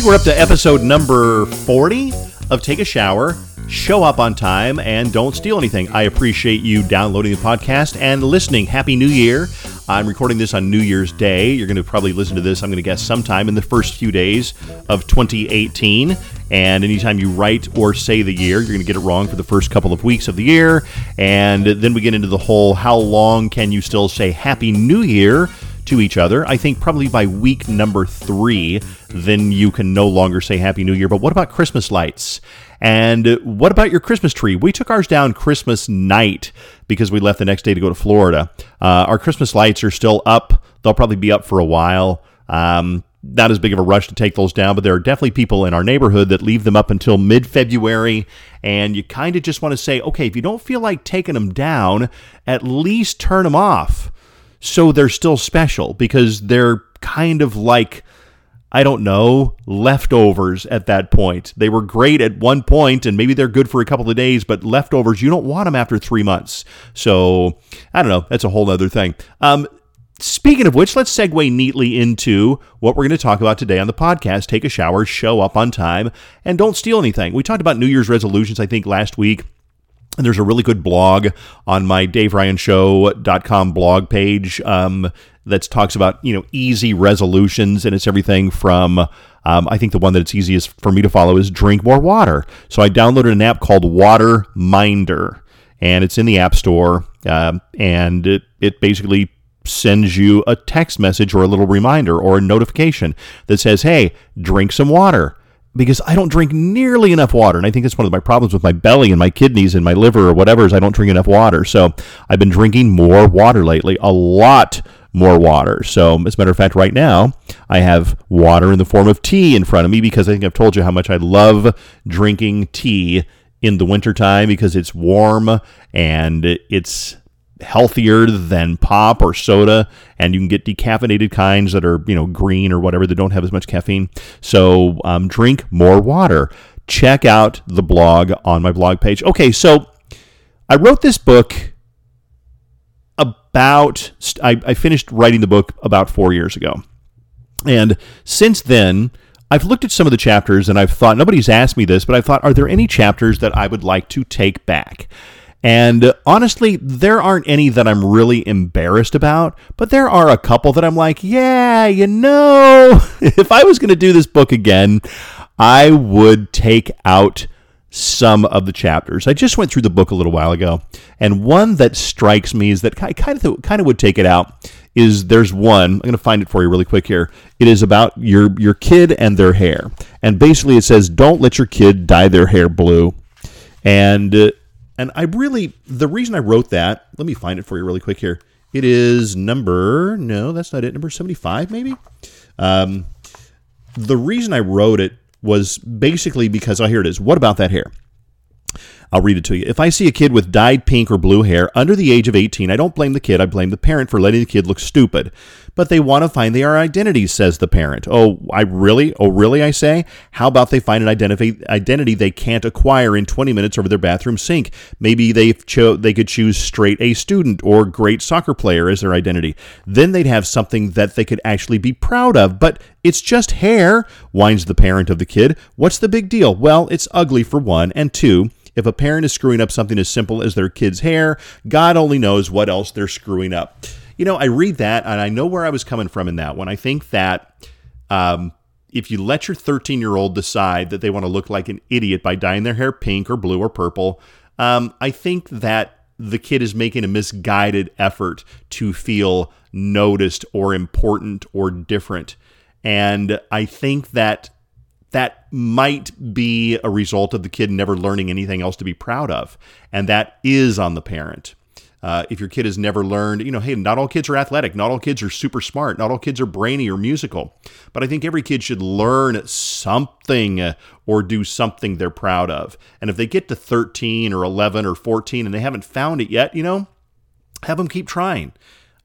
think we're up to episode number 40 of Take a Shower, Show Up on Time, and Don't Steal Anything. I appreciate you downloading the podcast and listening. Happy New Year. I'm recording this on New Year's Day. You're going to probably listen to this, I'm going to guess, sometime in the first few days of 2018. And anytime you write or say the year, you're going to get it wrong for the first couple of weeks of the year. And then we get into the whole how long can you still say Happy New Year? To each other. I think probably by week number three, then you can no longer say Happy New Year. But what about Christmas lights? And what about your Christmas tree? We took ours down Christmas night because we left the next day to go to Florida. Uh, our Christmas lights are still up. They'll probably be up for a while. Um, not as big of a rush to take those down, but there are definitely people in our neighborhood that leave them up until mid February. And you kind of just want to say, okay, if you don't feel like taking them down, at least turn them off so they're still special because they're kind of like I don't know, leftovers at that point. They were great at one point and maybe they're good for a couple of days, but leftovers, you don't want them after three months. So I don't know. That's a whole other thing. Um, speaking of which, let's segue neatly into what we're going to talk about today on the podcast. Take a shower, show up on time, and don't steal anything. We talked about New Year's resolutions, I think, last week. And there's a really good blog on my DaveRyanShow.com blog page um, that talks about you know easy resolutions, and it's everything from um, I think the one that's easiest for me to follow is drink more water. So I downloaded an app called Water Minder, and it's in the App Store, uh, and it, it basically sends you a text message or a little reminder or a notification that says, "Hey, drink some water." Because I don't drink nearly enough water. And I think that's one of my problems with my belly and my kidneys and my liver or whatever is I don't drink enough water. So I've been drinking more water lately, a lot more water. So, as a matter of fact, right now I have water in the form of tea in front of me because I think I've told you how much I love drinking tea in the wintertime because it's warm and it's healthier than pop or soda and you can get decaffeinated kinds that are you know green or whatever that don't have as much caffeine. So um, drink more water. Check out the blog on my blog page. Okay so i wrote this book about I, I finished writing the book about four years ago. And since then I've looked at some of the chapters and I've thought, nobody's asked me this, but I thought, are there any chapters that I would like to take back? And honestly, there aren't any that I'm really embarrassed about, but there are a couple that I'm like, yeah, you know, if I was going to do this book again, I would take out some of the chapters. I just went through the book a little while ago, and one that strikes me is that I kind of kind of would take it out is there's one. I'm going to find it for you really quick here. It is about your your kid and their hair, and basically it says don't let your kid dye their hair blue, and uh, and I really, the reason I wrote that, let me find it for you really quick here. It is number, no, that's not it, number 75, maybe? Um, the reason I wrote it was basically because, oh, here it is. What about that hair? I'll read it to you. If I see a kid with dyed pink or blue hair under the age of 18, I don't blame the kid. I blame the parent for letting the kid look stupid. But they want to find their identity, says the parent. Oh, I really? Oh, really? I say. How about they find an identity identity they can't acquire in 20 minutes over their bathroom sink? Maybe they cho- they could choose straight A student or great soccer player as their identity. Then they'd have something that they could actually be proud of. But it's just hair, whines the parent of the kid. What's the big deal? Well, it's ugly for one, and two, if a parent is screwing up something as simple as their kid's hair, God only knows what else they're screwing up. You know, I read that and I know where I was coming from in that one. I think that um, if you let your 13 year old decide that they want to look like an idiot by dyeing their hair pink or blue or purple, um, I think that the kid is making a misguided effort to feel noticed or important or different. And I think that that might be a result of the kid never learning anything else to be proud of. And that is on the parent. Uh, if your kid has never learned, you know, hey, not all kids are athletic, not all kids are super smart, not all kids are brainy or musical. But I think every kid should learn something or do something they're proud of. And if they get to 13 or 11 or 14 and they haven't found it yet, you know, have them keep trying.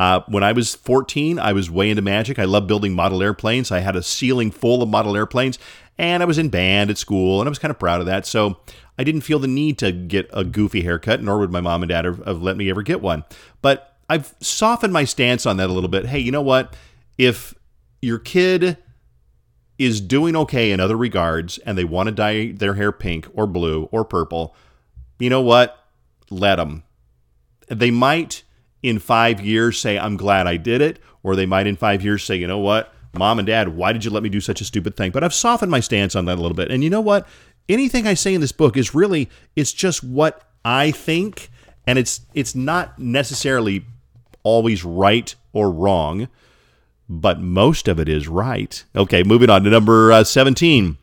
Uh, when I was 14, I was way into magic. I loved building model airplanes. I had a ceiling full of model airplanes, and I was in band at school, and I was kind of proud of that. So I didn't feel the need to get a goofy haircut, nor would my mom and dad have, have let me ever get one. But I've softened my stance on that a little bit. Hey, you know what? If your kid is doing okay in other regards and they want to dye their hair pink or blue or purple, you know what? Let them. They might in five years say, I'm glad I did it, or they might in five years say, you know what? Mom and dad, why did you let me do such a stupid thing? But I've softened my stance on that a little bit. And you know what? Anything I say in this book is really, it's just what I think, and it's it's not necessarily always right or wrong, but most of it is right. Okay, moving on to number uh, 17.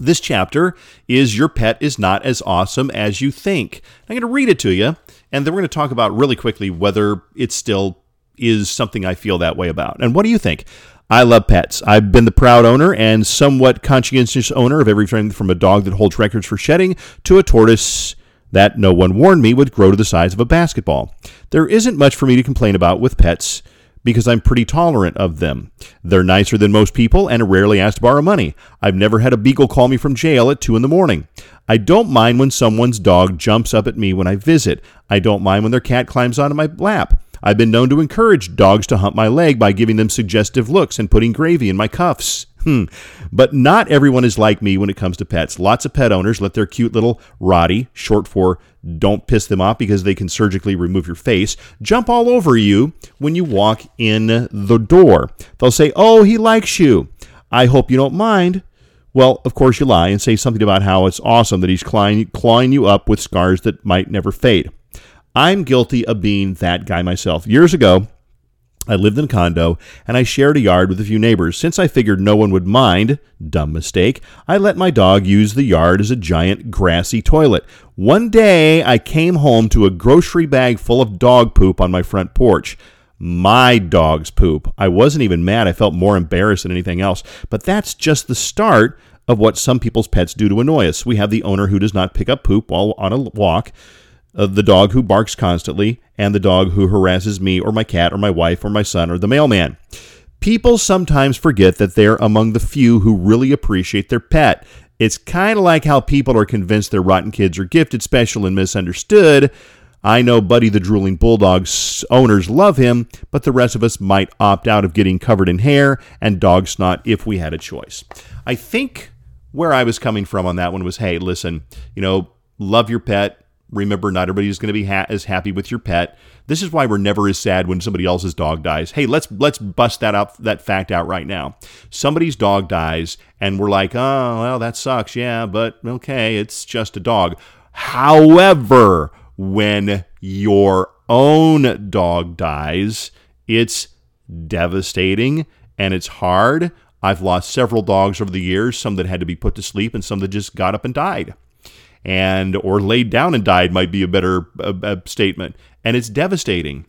This chapter is Your Pet is Not as Awesome as You Think. I'm going to read it to you, and then we're going to talk about really quickly whether it still is something I feel that way about. And what do you think? I love pets. I've been the proud owner and somewhat conscientious owner of everything from a dog that holds records for shedding to a tortoise that no one warned me would grow to the size of a basketball. There isn't much for me to complain about with pets because I'm pretty tolerant of them. They're nicer than most people and rarely ask to borrow money. I've never had a beagle call me from jail at 2 in the morning. I don't mind when someone's dog jumps up at me when I visit. I don't mind when their cat climbs onto my lap. I've been known to encourage dogs to hump my leg by giving them suggestive looks and putting gravy in my cuffs. Hmm. But not everyone is like me when it comes to pets. Lots of pet owners let their cute little Roddy, short for don't piss them off because they can surgically remove your face, jump all over you when you walk in the door. They'll say, Oh, he likes you. I hope you don't mind. Well, of course, you lie and say something about how it's awesome that he's clawing, clawing you up with scars that might never fade. I'm guilty of being that guy myself. Years ago, I lived in a condo and I shared a yard with a few neighbors. Since I figured no one would mind, dumb mistake, I let my dog use the yard as a giant grassy toilet. One day I came home to a grocery bag full of dog poop on my front porch. My dog's poop. I wasn't even mad. I felt more embarrassed than anything else. But that's just the start of what some people's pets do to annoy us. We have the owner who does not pick up poop while on a walk uh, the dog who barks constantly, and the dog who harasses me or my cat or my wife or my son or the mailman. People sometimes forget that they're among the few who really appreciate their pet. It's kind of like how people are convinced their rotten kids are gifted, special, and misunderstood. I know Buddy the drooling bulldog's owners love him, but the rest of us might opt out of getting covered in hair and dog snot if we had a choice. I think where I was coming from on that one was hey, listen, you know, love your pet, Remember, not everybody's going to be ha- as happy with your pet. This is why we're never as sad when somebody else's dog dies. Hey, let's let's bust that out that fact out right now. Somebody's dog dies, and we're like, oh well, that sucks. Yeah, but okay, it's just a dog. However, when your own dog dies, it's devastating and it's hard. I've lost several dogs over the years, some that had to be put to sleep and some that just got up and died and or laid down and died might be a better uh, statement. And it's devastating.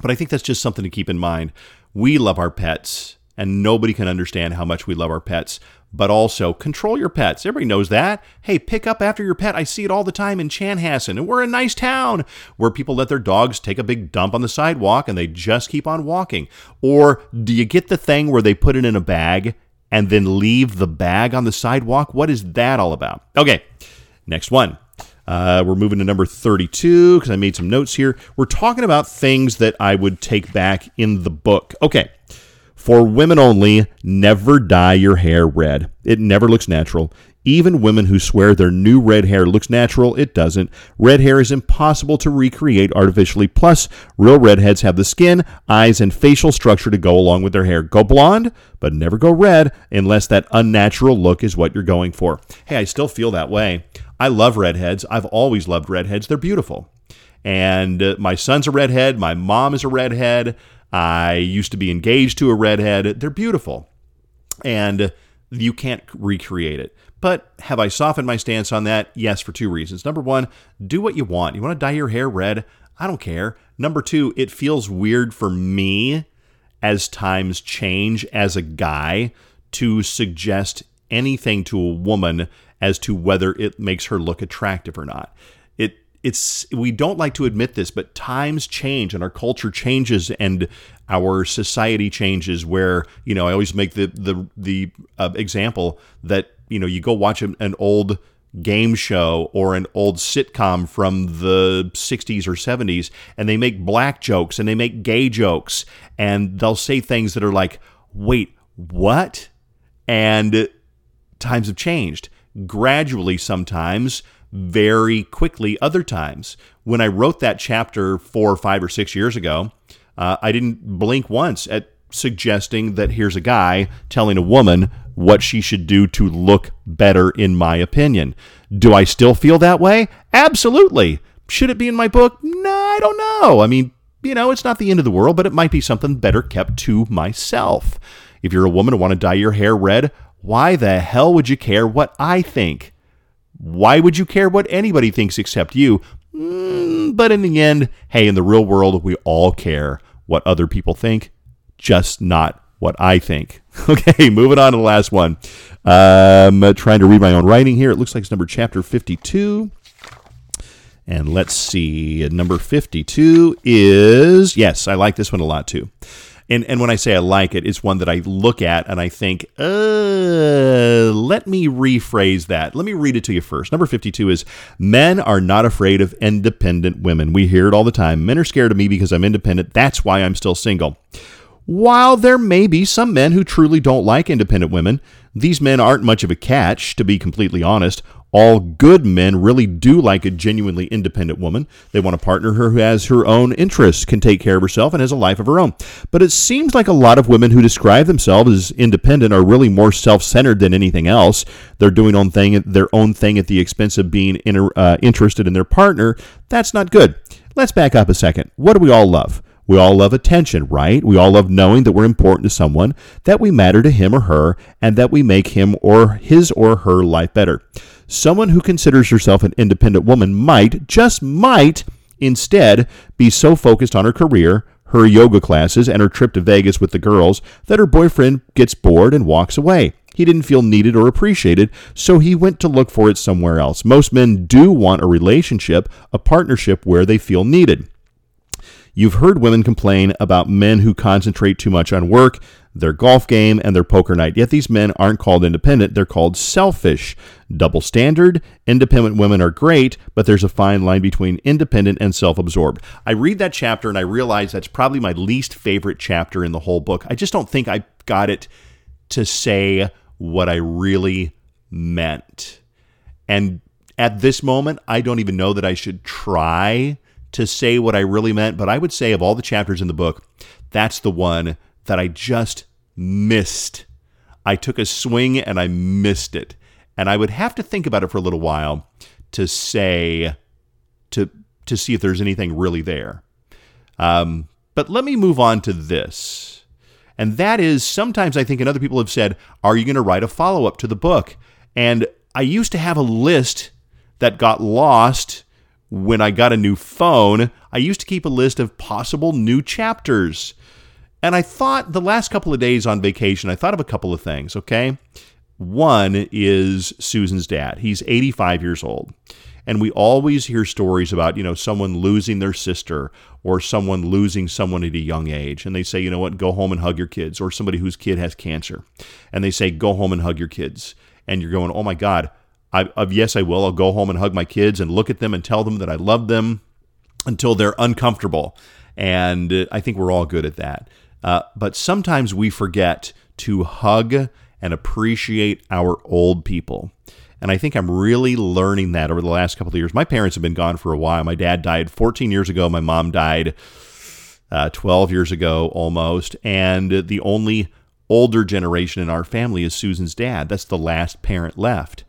But i think that's just something to keep in mind. We love our pets and nobody can understand how much we love our pets. But also control your pets. Everybody knows that. Hey pick up after your pet. I see it all the time in chanhassen and we're a nice town where people let their dogs take a big dump on the sidewalk and they just keep on walking. Or do you get the thing where they put it in a bag and then leave the bag on the sidewalk? What is that all about? Okay Next one. Uh, we're moving to number 32 because I made some notes here. We're talking about things that I would take back in the book. Okay. For women only, never dye your hair red. It never looks natural. Even women who swear their new red hair looks natural, it doesn't. Red hair is impossible to recreate artificially. Plus, real redheads have the skin, eyes, and facial structure to go along with their hair. Go blonde, but never go red unless that unnatural look is what you're going for. Hey, I still feel that way. I love redheads. I've always loved redheads. They're beautiful. And uh, my son's a redhead. My mom is a redhead. I used to be engaged to a redhead. They're beautiful. And you can't recreate it. But have I softened my stance on that? Yes, for two reasons. Number one, do what you want. You want to dye your hair red? I don't care. Number two, it feels weird for me as times change as a guy to suggest anything to a woman as to whether it makes her look attractive or not. It it's we don't like to admit this, but times change and our culture changes and our society changes. Where you know, I always make the the the uh, example that you know you go watch an, an old game show or an old sitcom from the 60s or 70s and they make black jokes and they make gay jokes and they'll say things that are like wait what And times have changed gradually sometimes, very quickly other times. When I wrote that chapter four or five or six years ago, uh, I didn't blink once at suggesting that here's a guy telling a woman what she should do to look better, in my opinion. Do I still feel that way? Absolutely. Should it be in my book? No, I don't know. I mean, you know, it's not the end of the world, but it might be something better kept to myself. If you're a woman and want to dye your hair red, why the hell would you care what I think? Why would you care what anybody thinks except you? Mm, but in the end, hey, in the real world, we all care what other people think, just not what I think. Okay, moving on to the last one. Um, trying to read my own writing here. It looks like it's number chapter 52. And let's see. Number 52 is, yes, I like this one a lot too. And, and when I say I like it, it's one that I look at and I think, uh, let me rephrase that. Let me read it to you first. Number 52 is Men are not afraid of independent women. We hear it all the time. Men are scared of me because I'm independent. That's why I'm still single. While there may be some men who truly don't like independent women, these men aren't much of a catch, to be completely honest. All good men really do like a genuinely independent woman. They want a partner who has her own interests, can take care of herself, and has a life of her own. But it seems like a lot of women who describe themselves as independent are really more self-centered than anything else. They're doing own thing, their own thing at the expense of being inter, uh, interested in their partner. That's not good. Let's back up a second. What do we all love? We all love attention, right? We all love knowing that we're important to someone, that we matter to him or her, and that we make him or his or her life better. Someone who considers herself an independent woman might, just might, instead be so focused on her career, her yoga classes, and her trip to Vegas with the girls that her boyfriend gets bored and walks away. He didn't feel needed or appreciated, so he went to look for it somewhere else. Most men do want a relationship, a partnership where they feel needed. You've heard women complain about men who concentrate too much on work, their golf game, and their poker night. Yet these men aren't called independent, they're called selfish. Double standard. Independent women are great, but there's a fine line between independent and self absorbed. I read that chapter and I realize that's probably my least favorite chapter in the whole book. I just don't think I got it to say what I really meant. And at this moment, I don't even know that I should try to say what I really meant, but I would say of all the chapters in the book, that's the one that I just missed. I took a swing and I missed it. And I would have to think about it for a little while to say, to, to see if there's anything really there. Um, but let me move on to this. And that is sometimes I think, and other people have said, Are you going to write a follow up to the book? And I used to have a list that got lost when I got a new phone, I used to keep a list of possible new chapters. And I thought the last couple of days on vacation, I thought of a couple of things, okay? One is Susan's dad. He's 85 years old. And we always hear stories about, you know, someone losing their sister or someone losing someone at a young age. And they say, you know what, go home and hug your kids. Or somebody whose kid has cancer. And they say, go home and hug your kids. And you're going, oh my God, I, of yes, I will. I'll go home and hug my kids and look at them and tell them that I love them until they're uncomfortable. And uh, I think we're all good at that. Uh, but sometimes we forget to hug and appreciate our old people. And I think I'm really learning that over the last couple of years. My parents have been gone for a while. My dad died 14 years ago. My mom died uh, 12 years ago almost. And the only older generation in our family is Susan's dad. That's the last parent left.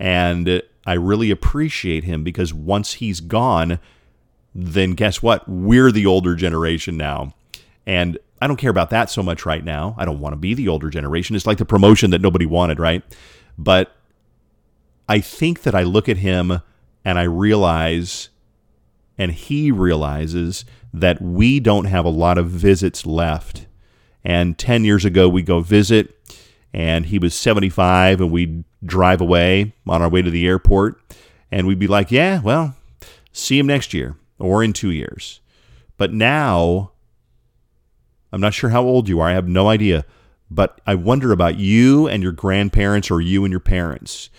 And I really appreciate him because once he's gone, then guess what? We're the older generation now. And I don't care about that so much right now. I don't want to be the older generation. It's like the promotion that nobody wanted, right? But I think that I look at him and I realize, and he realizes, that we don't have a lot of visits left. And 10 years ago, we go visit, and he was 75, and we'd drive away on our way to the airport, and we'd be like, yeah, well, see him next year or in two years. But now, I'm not sure how old you are. I have no idea. But I wonder about you and your grandparents or you and your parents.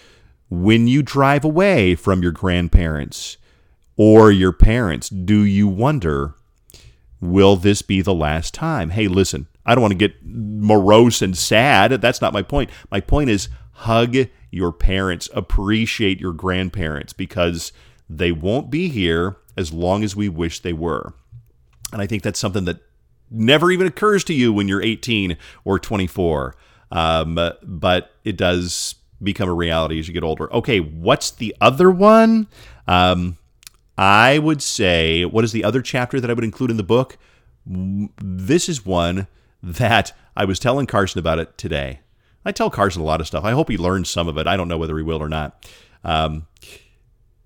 When you drive away from your grandparents or your parents, do you wonder, will this be the last time? Hey, listen, I don't want to get morose and sad. That's not my point. My point is hug your parents, appreciate your grandparents because they won't be here as long as we wish they were. And I think that's something that never even occurs to you when you're 18 or 24. Um, but it does become a reality as you get older. Okay, what's the other one? Um, I would say, what is the other chapter that I would include in the book? This is one that I was telling Carson about it today. I tell Carson a lot of stuff. I hope he learns some of it. I don't know whether he will or not. Um,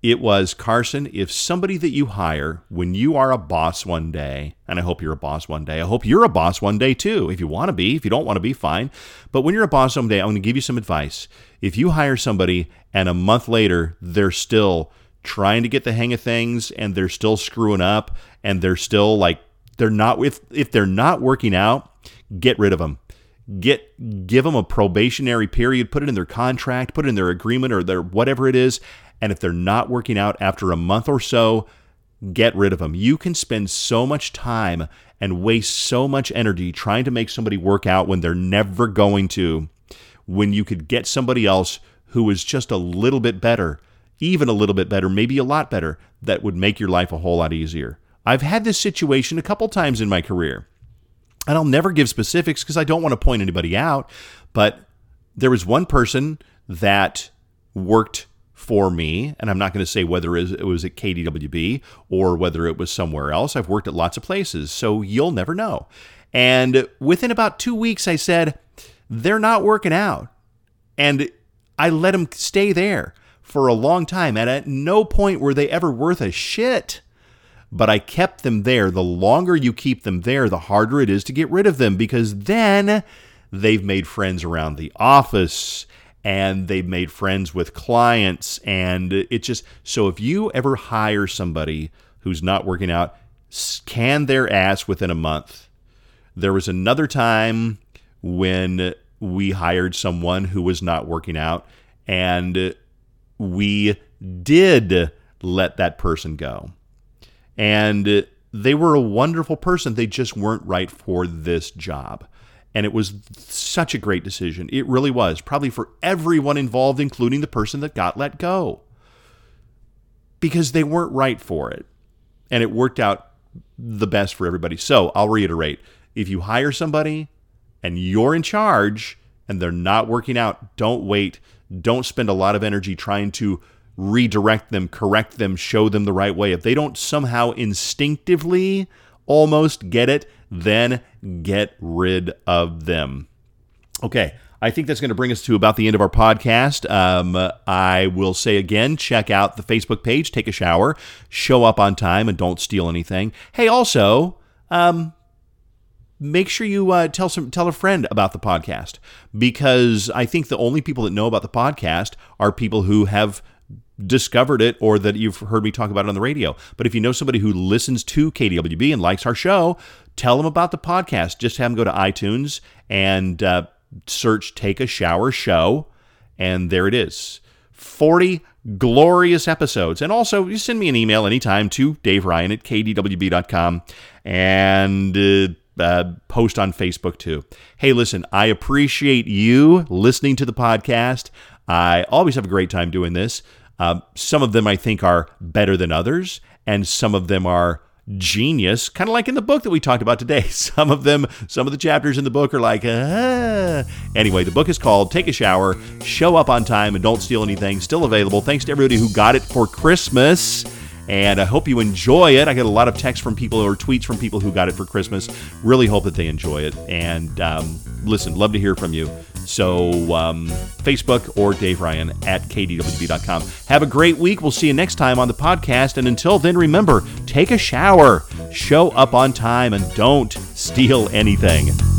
it was Carson, if somebody that you hire when you are a boss one day, and I hope you're a boss one day, I hope you're a boss one day too. If you want to be, if you don't want to be, fine. But when you're a boss someday, I'm going to give you some advice. If you hire somebody and a month later they're still trying to get the hang of things and they're still screwing up and they're still like they're not if if they're not working out, get rid of them get give them a probationary period put it in their contract put it in their agreement or their whatever it is and if they're not working out after a month or so get rid of them. You can spend so much time and waste so much energy trying to make somebody work out when they're never going to when you could get somebody else who is just a little bit better even a little bit better maybe a lot better that would make your life a whole lot easier. I've had this situation a couple times in my career and I'll never give specifics because I don't want to point anybody out, but there was one person that worked for me, and I'm not going to say whether it was at KDWB or whether it was somewhere else. I've worked at lots of places, so you'll never know. And within about two weeks, I said, they're not working out. And I let them stay there for a long time. And at no point were they ever worth a shit but I kept them there. The longer you keep them there, the harder it is to get rid of them because then they've made friends around the office and they've made friends with clients. And it just so if you ever hire somebody who's not working out, scan their ass within a month. There was another time when we hired someone who was not working out, and we did let that person go and they were a wonderful person. They just weren't right for this job. And it was such a great decision. It really was, probably for everyone involved, including the person that got let go, because they weren't right for it. And it worked out the best for everybody. So I'll reiterate if you hire somebody and you're in charge and they're not working out, don't wait. Don't spend a lot of energy trying to redirect them, correct them, show them the right way. If they don't somehow instinctively almost get it, then get rid of them. Okay. I think that's going to bring us to about the end of our podcast. Um, I will say again check out the Facebook page, take a shower, show up on time, and don't steal anything. Hey, also, um, make sure you uh, tell some tell a friend about the podcast because I think the only people that know about the podcast are people who have discovered it or that you've heard me talk about it on the radio. But if you know somebody who listens to KDWB and likes our show, tell them about the podcast. Just have them go to iTunes and uh, search Take a Shower Show, and there it is. 40 glorious episodes. And also, you send me an email anytime to Dave Ryan at kdwb.com and uh, uh, post on Facebook too. Hey, listen, I appreciate you listening to the podcast. I always have a great time doing this. Um, some of them I think are better than others, and some of them are genius, kind of like in the book that we talked about today. Some of them, some of the chapters in the book are like, ah. Anyway, the book is called Take a Shower, Show Up on Time, and Don't Steal Anything. Still available. Thanks to everybody who got it for Christmas. And I hope you enjoy it. I get a lot of texts from people or tweets from people who got it for Christmas. Really hope that they enjoy it. And um, listen, love to hear from you. So, um, Facebook or Dave Ryan at kdwb.com. Have a great week. We'll see you next time on the podcast. And until then, remember take a shower, show up on time, and don't steal anything.